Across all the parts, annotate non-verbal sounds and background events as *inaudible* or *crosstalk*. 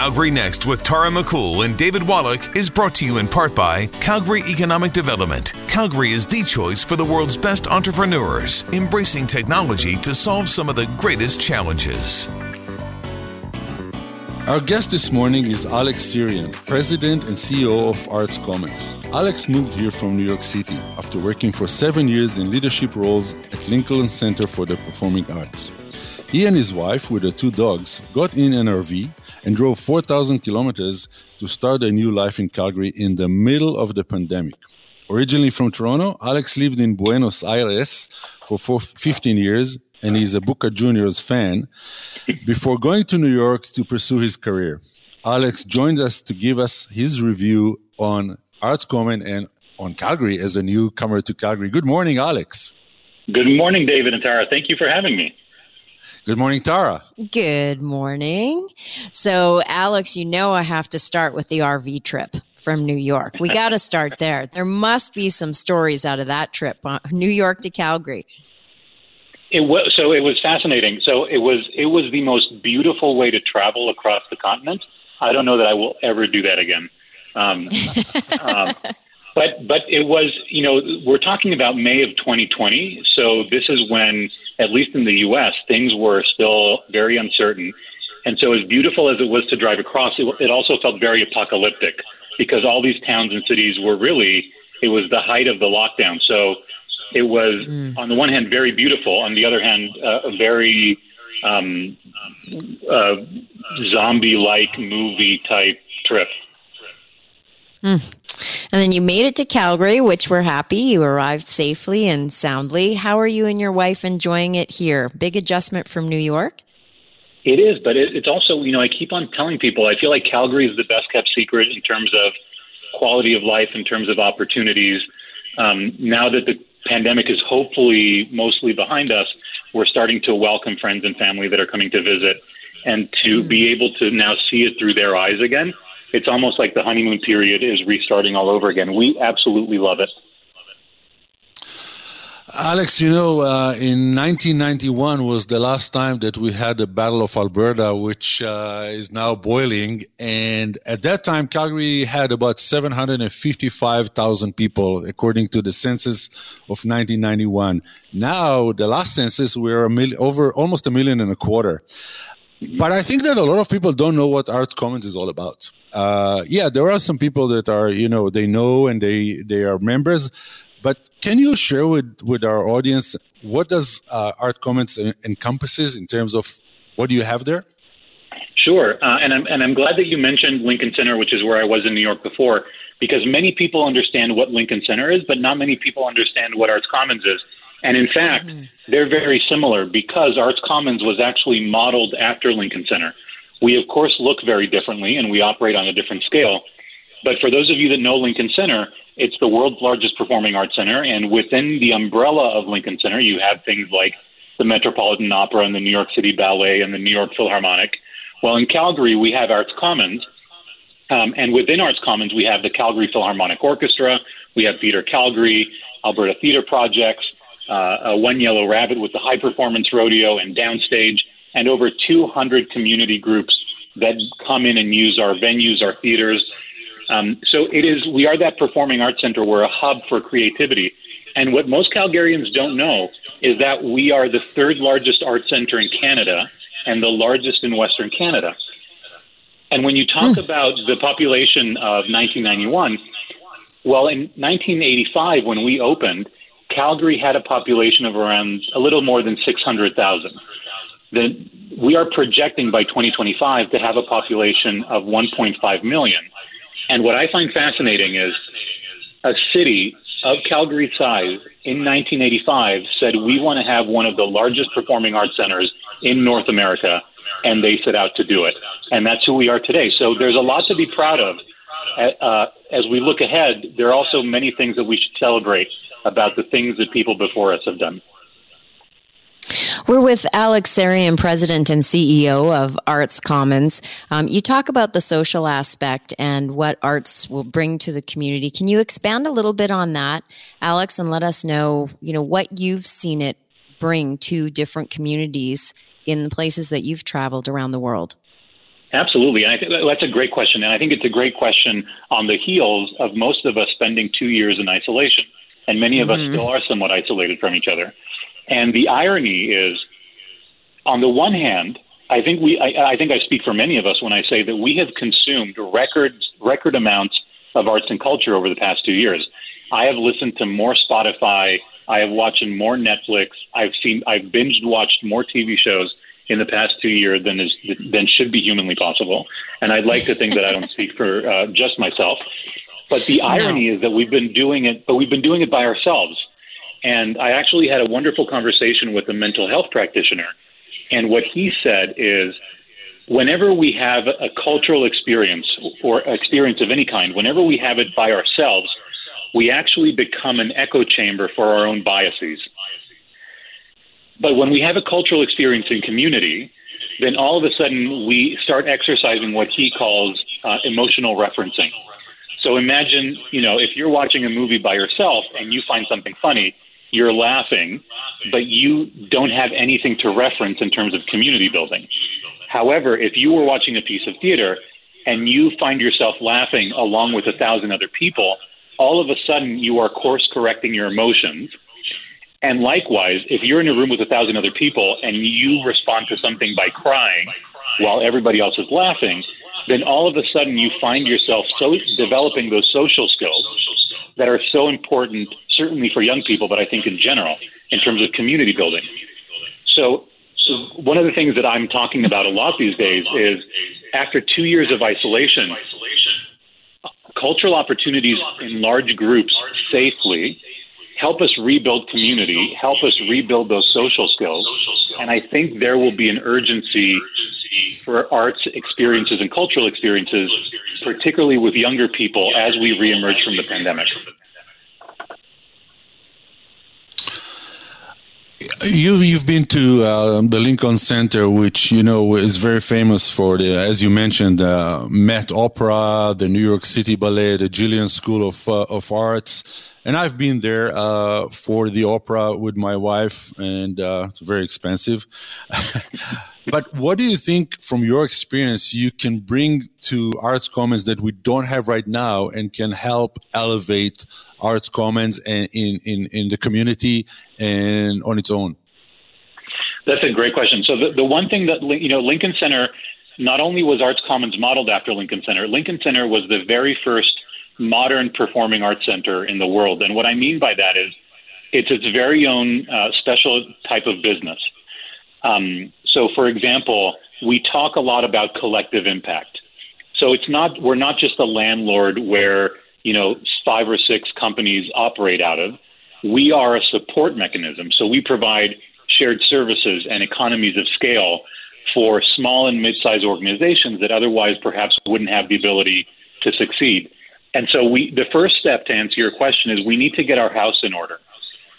Calgary Next with Tara McCool and David Wallach is brought to you in part by Calgary Economic Development. Calgary is the choice for the world's best entrepreneurs, embracing technology to solve some of the greatest challenges. Our guest this morning is Alex Sarian, President and CEO of Arts Commons. Alex moved here from New York City after working for seven years in leadership roles at Lincoln Center for the Performing Arts. He and his wife, with their two dogs, got in an RV and drove 4,000 kilometers to start a new life in Calgary in the middle of the pandemic. Originally from Toronto, Alex lived in Buenos Aires for 15 years and he's a Boca Juniors fan before going to New York to pursue his career. Alex joined us to give us his review on Arts Common and on Calgary as a newcomer to Calgary. Good morning, Alex. Good morning, David and Tara. Thank you for having me. Good morning, Tara. Good morning. So, Alex, you know I have to start with the RV trip from New York. We got to *laughs* start there. There must be some stories out of that trip, New York to Calgary. It was so. It was fascinating. So it was. It was the most beautiful way to travel across the continent. I don't know that I will ever do that again. Um, *laughs* um, but but it was. You know, we're talking about May of 2020. So this is when at least in the U.S., things were still very uncertain. And so, as beautiful as it was to drive across, it, it also felt very apocalyptic because all these towns and cities were really, it was the height of the lockdown. So, it was, mm. on the one hand, very beautiful, on the other hand, uh, a very um, uh, zombie like movie type trip. Mm. And then you made it to Calgary, which we're happy. You arrived safely and soundly. How are you and your wife enjoying it here? Big adjustment from New York? It is, but it, it's also, you know, I keep on telling people I feel like Calgary is the best kept secret in terms of quality of life, in terms of opportunities. Um, now that the pandemic is hopefully mostly behind us, we're starting to welcome friends and family that are coming to visit and to mm. be able to now see it through their eyes again it's almost like the honeymoon period is restarting all over again. We absolutely love it. Alex, you know, uh, in 1991 was the last time that we had the Battle of Alberta, which uh, is now boiling. And at that time, Calgary had about 755,000 people, according to the census of 1991. Now, the last census, we're a mil- over almost a million and a quarter. But I think that a lot of people don't know what Arts Commons is all about. Uh, yeah, there are some people that are, you know, they know and they they are members. But can you share with with our audience what does uh, Art Commons encompasses in terms of what do you have there? Sure, uh, and I'm and I'm glad that you mentioned Lincoln Center, which is where I was in New York before, because many people understand what Lincoln Center is, but not many people understand what Arts Commons is. And in fact, mm-hmm. they're very similar because Arts Commons was actually modeled after Lincoln Center. We, of course, look very differently and we operate on a different scale. But for those of you that know Lincoln Center, it's the world's largest performing arts center. And within the umbrella of Lincoln Center, you have things like the Metropolitan Opera and the New York City Ballet and the New York Philharmonic. Well, in Calgary, we have Arts Commons. Um, and within Arts Commons, we have the Calgary Philharmonic Orchestra, we have Theatre Calgary, Alberta Theatre Projects, uh, One Yellow Rabbit with the high performance rodeo and downstage, and over 200 community groups that come in and use our venues, our theaters. Um, so it is. We are that performing arts center. We're a hub for creativity. And what most Calgarians don't know is that we are the third largest art center in Canada and the largest in Western Canada. And when you talk mm. about the population of 1991, well, in 1985, when we opened, Calgary had a population of around a little more than 600,000. Then we are projecting by 2025 to have a population of 1.5 million. And what I find fascinating is a city of Calgary size in 1985 said we want to have one of the largest performing arts centers in North America, and they set out to do it. And that's who we are today. So there's a lot to be proud of uh, as we look ahead, there are also many things that we should celebrate about the things that people before us have done. We're with Alex Sarian, President and CEO of Arts Commons. Um, you talk about the social aspect and what arts will bring to the community. Can you expand a little bit on that, Alex, and let us know, you know, what you've seen it bring to different communities in the places that you've traveled around the world? Absolutely. And I think that's a great question. And I think it's a great question on the heels of most of us spending two years in isolation. And many of mm-hmm. us still are somewhat isolated from each other. And the irony is, on the one hand, I think we, I, I think I speak for many of us when I say that we have consumed record, record amounts of arts and culture over the past two years. I have listened to more Spotify. I have watched more Netflix. I've seen, I've binged watched more TV shows in the past two years than is than should be humanly possible. And I'd like to think that I don't speak for uh, just myself. But the irony no. is that we've been doing it, but we've been doing it by ourselves. And I actually had a wonderful conversation with a mental health practitioner. And what he said is, whenever we have a cultural experience or experience of any kind, whenever we have it by ourselves, we actually become an echo chamber for our own biases. But when we have a cultural experience in community, then all of a sudden we start exercising what he calls uh, emotional referencing. So imagine, you know, if you're watching a movie by yourself and you find something funny, you're laughing, but you don't have anything to reference in terms of community building. However, if you were watching a piece of theater and you find yourself laughing along with a thousand other people, all of a sudden you are course correcting your emotions and likewise, if you're in a room with a thousand other people and you respond to something by crying while everybody else is laughing, then all of a sudden you find yourself so developing those social skills that are so important, certainly for young people, but I think in general, in terms of community building. So, one of the things that I'm talking about a lot these days is after two years of isolation, cultural opportunities in large groups safely help us rebuild community, help us rebuild those social skills. And I think there will be an urgency for arts experiences and cultural experiences, particularly with younger people as we reemerge from the pandemic. You've you've been to uh, the Lincoln Center, which you know is very famous for the, as you mentioned, uh, Met Opera, the New York City Ballet, the Juilliard School of uh, of Arts and I've been there uh, for the opera with my wife, and uh, it's very expensive. *laughs* but what do you think, from your experience, you can bring to Arts Commons that we don't have right now, and can help elevate Arts Commons in in in the community and on its own? That's a great question. So the, the one thing that you know, Lincoln Center, not only was Arts Commons modeled after Lincoln Center, Lincoln Center was the very first modern performing arts center in the world. And what I mean by that is it's its very own uh, special type of business. Um, so, for example, we talk a lot about collective impact. So it's not we're not just a landlord where you know five or six companies operate out of. We are a support mechanism. So we provide shared services and economies of scale for small and mid-sized organizations that otherwise perhaps wouldn't have the ability to succeed. And so we, the first step to answer your question is we need to get our house in order.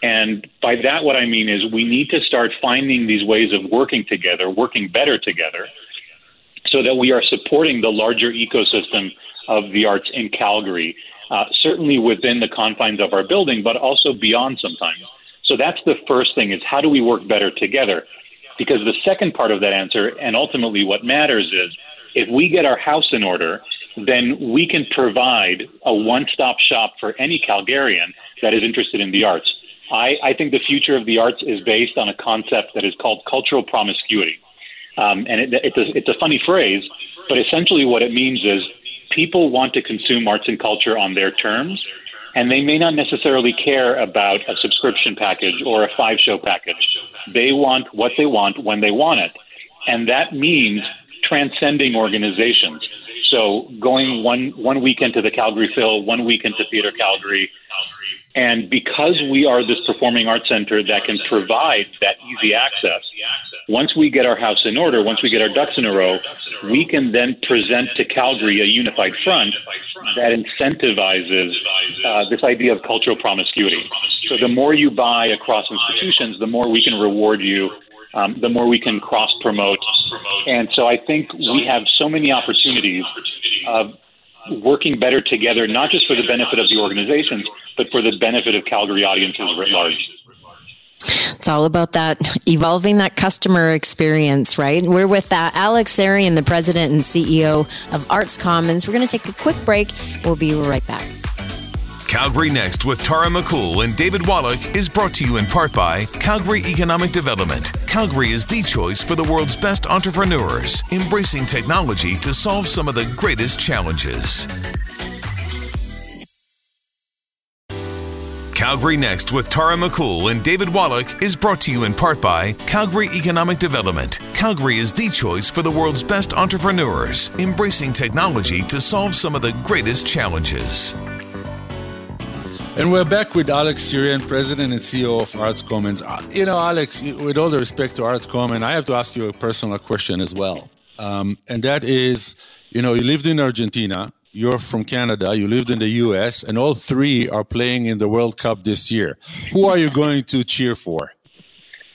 And by that, what I mean is we need to start finding these ways of working together, working better together, so that we are supporting the larger ecosystem of the arts in Calgary, uh, certainly within the confines of our building, but also beyond sometimes. So that's the first thing is how do we work better together? Because the second part of that answer, and ultimately what matters is if we get our house in order, then we can provide a one stop shop for any Calgarian that is interested in the arts. I, I, think the future of the arts is based on a concept that is called cultural promiscuity. Um, and it, it's, a, it's a funny phrase, but essentially what it means is people want to consume arts and culture on their terms, and they may not necessarily care about a subscription package or a five show package. They want what they want when they want it. And that means transcending organizations. So going one one weekend to the Calgary Phil, one weekend to Theatre Calgary, and because we are this performing arts center that can provide that easy access, once we get our house in order, once we get our ducks in a row, we can then present to Calgary a unified front that incentivizes uh, this idea of cultural promiscuity. So the more you buy across institutions, the more we can reward you um, the more we can cross promote. And so I think we have so many opportunities of working better together, not just for the benefit of the organizations, but for the benefit of Calgary audiences writ large. It's all about that evolving that customer experience, right? We're with uh, Alex Sarian, the president and CEO of Arts Commons. We're going to take a quick break. We'll be right back. Calgary Next with Tara McCool and David Wallach is brought to you in part by Calgary Economic Development. Calgary is the choice for the world's best entrepreneurs, embracing technology to solve some of the greatest challenges. Calgary Next with Tara McCool and David Wallach is brought to you in part by Calgary Economic Development. Calgary is the choice for the world's best entrepreneurs, embracing technology to solve some of the greatest challenges. And we're back with Alex Sarian, President and CEO of Arts Commons. Uh, you know, Alex, with all the respect to Arts Commons, I have to ask you a personal question as well. Um, and that is, you know, you lived in Argentina, you're from Canada, you lived in the US, and all three are playing in the World Cup this year. Who are you going to cheer for?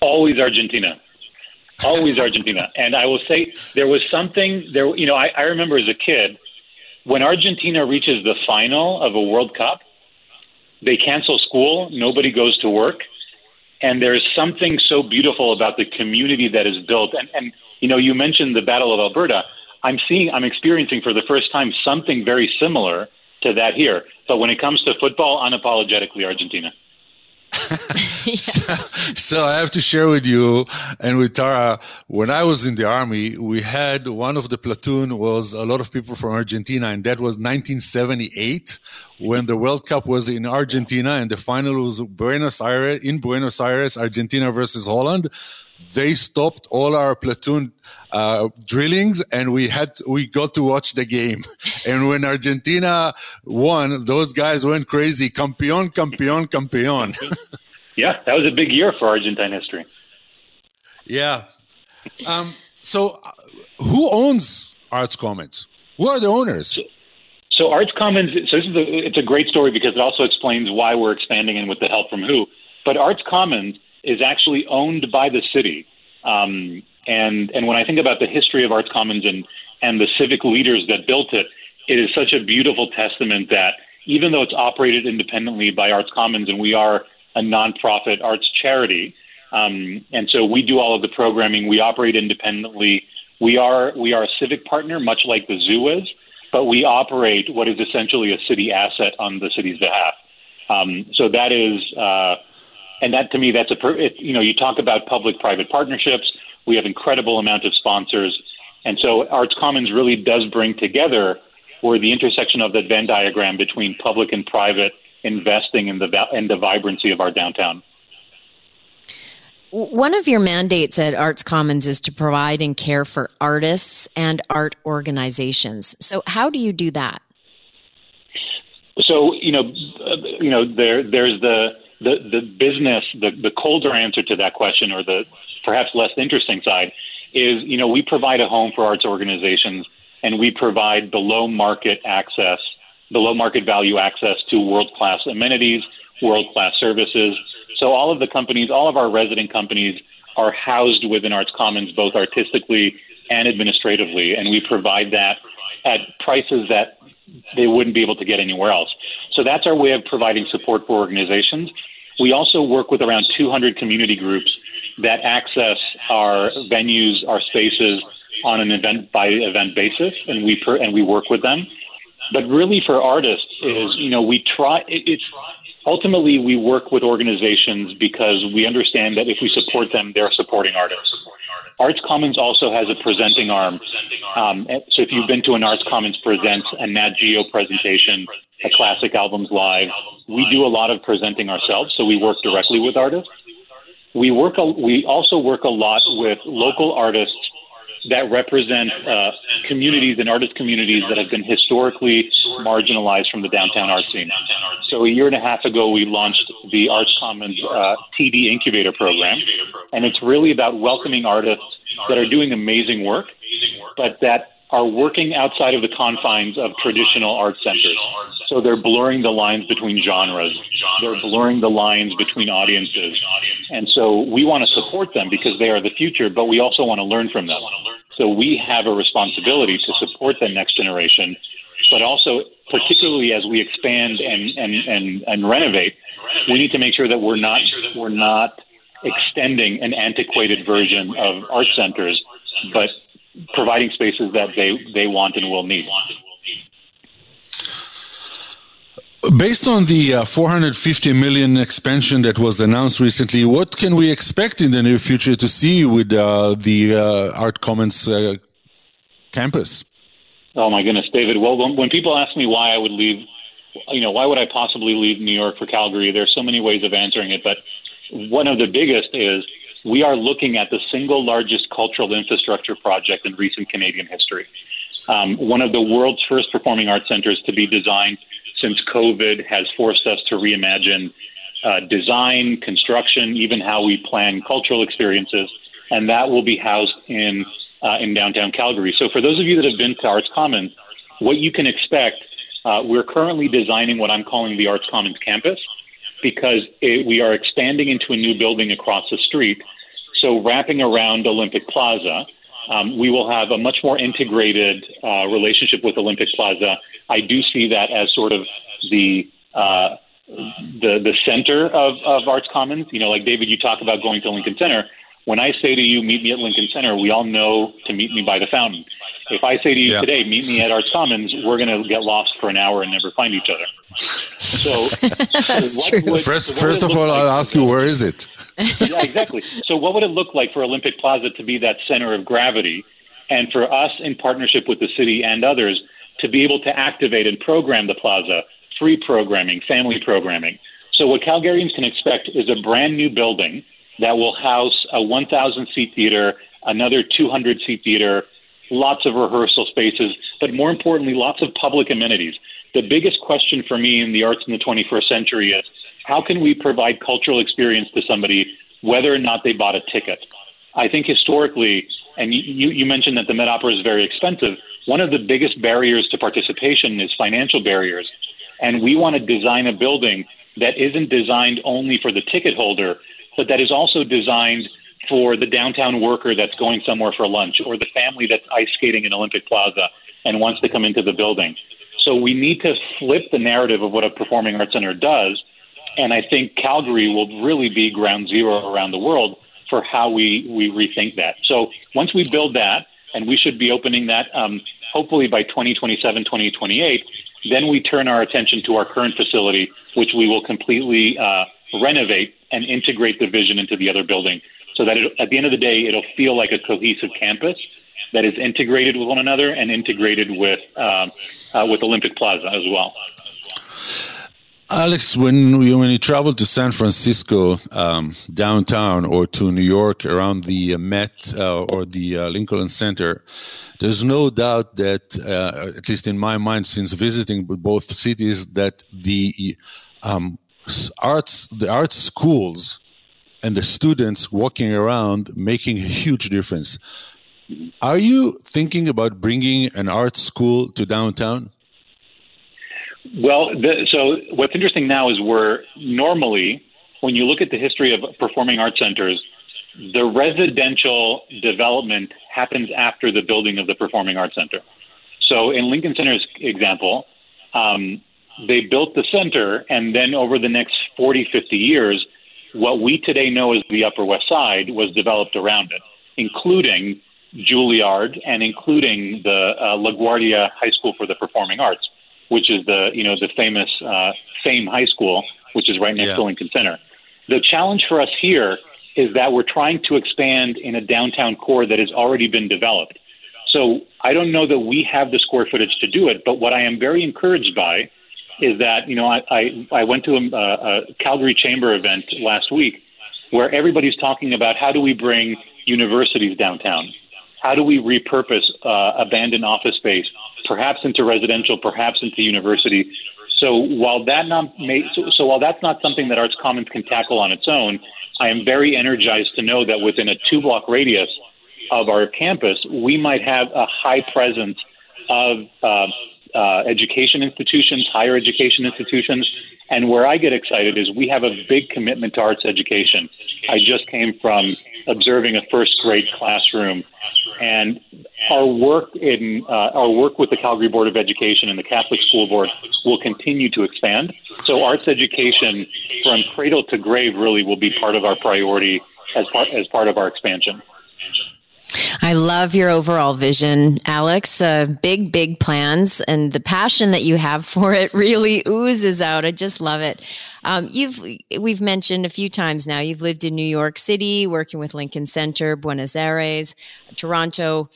Always Argentina. Always Argentina. And I will say there was something there, you know, I, I remember as a kid, when Argentina reaches the final of a World Cup, they cancel school, nobody goes to work, and there's something so beautiful about the community that is built. And, and you know, you mentioned the Battle of Alberta. I'm seeing, I'm experiencing for the first time something very similar to that here. But when it comes to football, unapologetically Argentina. *laughs* so, so, I have to share with you and with Tara. When I was in the army, we had one of the platoon was a lot of people from Argentina, and that was 1978 when the World Cup was in Argentina, and the final was Buenos Aires in Buenos Aires, Argentina versus Holland. They stopped all our platoon uh, drillings, and we had we got to watch the game. *laughs* and when Argentina won, those guys went crazy. Campeón, campeón, campeón. *laughs* yeah, that was a big year for Argentine history. Yeah. Um, so, uh, who owns Arts Commons? Who are the owners? So, Arts Commons. So this is a, it's a great story because it also explains why we're expanding and with the help from who. But Arts Commons is actually owned by the city. Um, and and when I think about the history of Arts Commons and and the civic leaders that built it, it is such a beautiful testament that even though it's operated independently by Arts Commons and we are a nonprofit arts charity, um, and so we do all of the programming, we operate independently. We are we are a civic partner, much like the zoo is, but we operate what is essentially a city asset on the city's behalf. Um, so that is, uh, and that to me, that's a it, you know you talk about public-private partnerships we have incredible amount of sponsors. And so Arts Commons really does bring together where the intersection of that Venn diagram between public and private investing in the in the vibrancy of our downtown. One of your mandates at Arts Commons is to provide and care for artists and art organizations. So how do you do that? So you know, uh, you know, there there's the the the business, the the colder answer to that question, or the perhaps less interesting side, is you know we provide a home for arts organizations, and we provide below market access, below market value access to world class amenities, world class services. So all of the companies, all of our resident companies, are housed within Arts Commons, both artistically and administratively, and we provide that at prices that they wouldn't be able to get anywhere else. So that's our way of providing support for organizations. We also work with around 200 community groups that access our venues, our spaces on an event by event basis, and we per, and we work with them. But really, for artists, is you know we try. It, it's ultimately we work with organizations because we understand that if we support them, they're supporting artists. Arts Commons also has a presenting arm. Um, so if you've been to an Arts Commons present, a Nat Geo presentation, a Classic Albums Live, we do a lot of presenting ourselves. So we work directly with artists. We work. A, we also work a lot with local artists that represent uh, communities and artist communities that have been historically marginalized from the downtown art scene. So a year and a half ago, we launched the Arts Commons uh, TD Incubator Program, and it's really about welcoming artists that are doing amazing work, but that are working outside of the confines of traditional art centers. So they're blurring the lines between genres. They're blurring the lines between audiences. And so we want to support them because they are the future, but we also want to learn from them. So we have a responsibility to support the next generation, but also particularly as we expand and, and, and, and renovate, we need to make sure that we're not, we're not extending an antiquated version of art centers, but providing spaces that they, they want and will need. Based on the uh, 450 million expansion that was announced recently, what can we expect in the near future to see with uh, the uh, Art Commons uh, campus? Oh my goodness, David. Well, when people ask me why I would leave, you know, why would I possibly leave New York for Calgary? There's so many ways of answering it, but one of the biggest is we are looking at the single largest cultural infrastructure project in recent Canadian history. Um, one of the world's first performing arts centers to be designed since COVID has forced us to reimagine uh, design, construction, even how we plan cultural experiences, and that will be housed in uh, in downtown Calgary. So, for those of you that have been to Arts Commons, what you can expect, uh, we're currently designing what I'm calling the Arts Commons campus because it, we are expanding into a new building across the street. So, wrapping around Olympic Plaza, um, we will have a much more integrated uh, relationship with Olympic Plaza. I do see that as sort of the uh, the the center of, of Arts Commons. You know, like David, you talk about going to Lincoln Center. When I say to you, meet me at Lincoln Center, we all know to meet me by the fountain. If I say to you yeah. today, meet me at Arts Commons, we're going to get lost for an hour and never find each other. *laughs* So, That's true. Would, first, first of all, like I'll ask you, where is it? *laughs* yeah, exactly. So, what would it look like for Olympic Plaza to be that center of gravity, and for us, in partnership with the city and others, to be able to activate and program the plaza, free programming, family programming. So, what Calgarians can expect is a brand new building that will house a 1,000 seat theater, another 200 seat theater, lots of rehearsal spaces, but more importantly, lots of public amenities. The biggest question for me in the arts in the 21st century is how can we provide cultural experience to somebody whether or not they bought a ticket? I think historically, and you, you mentioned that the Met Opera is very expensive, one of the biggest barriers to participation is financial barriers. And we want to design a building that isn't designed only for the ticket holder, but that is also designed for the downtown worker that's going somewhere for lunch or the family that's ice skating in Olympic Plaza and wants to come into the building. So we need to flip the narrative of what a performing arts center does. And I think Calgary will really be ground zero around the world for how we, we rethink that. So once we build that, and we should be opening that um, hopefully by 2027, 2028, then we turn our attention to our current facility, which we will completely uh, renovate and integrate the vision into the other building so that it, at the end of the day, it'll feel like a cohesive campus that is integrated with one another and integrated with um, uh, with Olympic Plaza as well. Alex, when you, when you travel to San Francisco um, downtown or to New York around the Met uh, or the uh, Lincoln Center, there's no doubt that, uh, at least in my mind, since visiting both cities, that the um, arts the art schools and the students walking around making a huge difference. Are you thinking about bringing an art school to downtown? Well, the, so what's interesting now is we're normally, when you look at the history of performing arts centers, the residential development happens after the building of the performing arts center. So in Lincoln Center's example, um, they built the center, and then over the next 40, 50 years, what we today know as the Upper West Side was developed around it, including Juilliard and including the uh, LaGuardia High School for the Performing Arts, which is the you know the famous uh, Fame High School, which is right next yeah. to Lincoln Center. The challenge for us here is that we're trying to expand in a downtown core that has already been developed. So I don't know that we have the square footage to do it, but what I am very encouraged by is that you know I I, I went to a, a Calgary Chamber event last week where everybody's talking about how do we bring universities downtown, how do we repurpose uh, abandoned office space, perhaps into residential, perhaps into university. So while that not may, so, so while that's not something that Arts Commons can tackle on its own, I am very energized to know that within a two block radius of our campus, we might have a high presence of uh, uh, education institutions, higher education institutions. And where I get excited is we have a big commitment to arts education. I just came from observing a first grade classroom, and our work in uh, our work with the Calgary Board of Education and the Catholic School Board will continue to expand. So arts education from cradle to grave really will be part of our priority as part as part of our expansion. I love your overall vision, Alex. Uh, big, big plans, and the passion that you have *laughs* for it really oozes out. I just love it. Um, you've we've mentioned a few times now. You've lived in New York City, working with Lincoln Center, Buenos Aires, Toronto.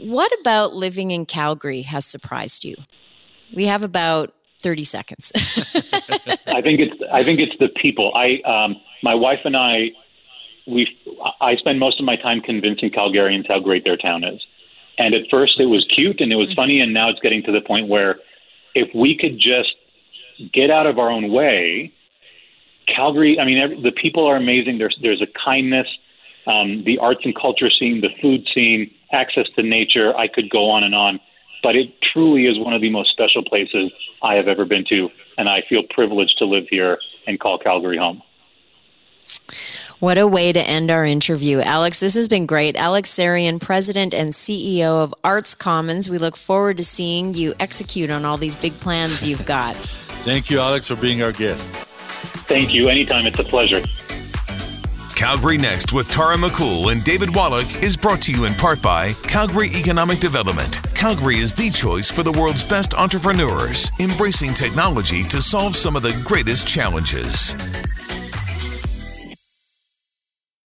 What about living in Calgary has surprised you? We have about 30 seconds. *laughs* I think it's I think it's the people. I um, my wife and I we I spend most of my time convincing Calgarians how great their town is. And at first it was cute and it was funny, and now it's getting to the point where if we could just get out of our own way, Calgary. I mean, every, the people are amazing. There's there's a kindness, um, the arts and culture scene, the food scene, access to nature. I could go on and on, but it truly is one of the most special places I have ever been to, and I feel privileged to live here and call Calgary home. What a way to end our interview. Alex, this has been great. Alex Sarian, President and CEO of Arts Commons. We look forward to seeing you execute on all these big plans you've got. Thank you, Alex, for being our guest. Thank you. Anytime. It's a pleasure. Calgary Next with Tara McCool and David Wallach is brought to you in part by Calgary Economic Development. Calgary is the choice for the world's best entrepreneurs, embracing technology to solve some of the greatest challenges.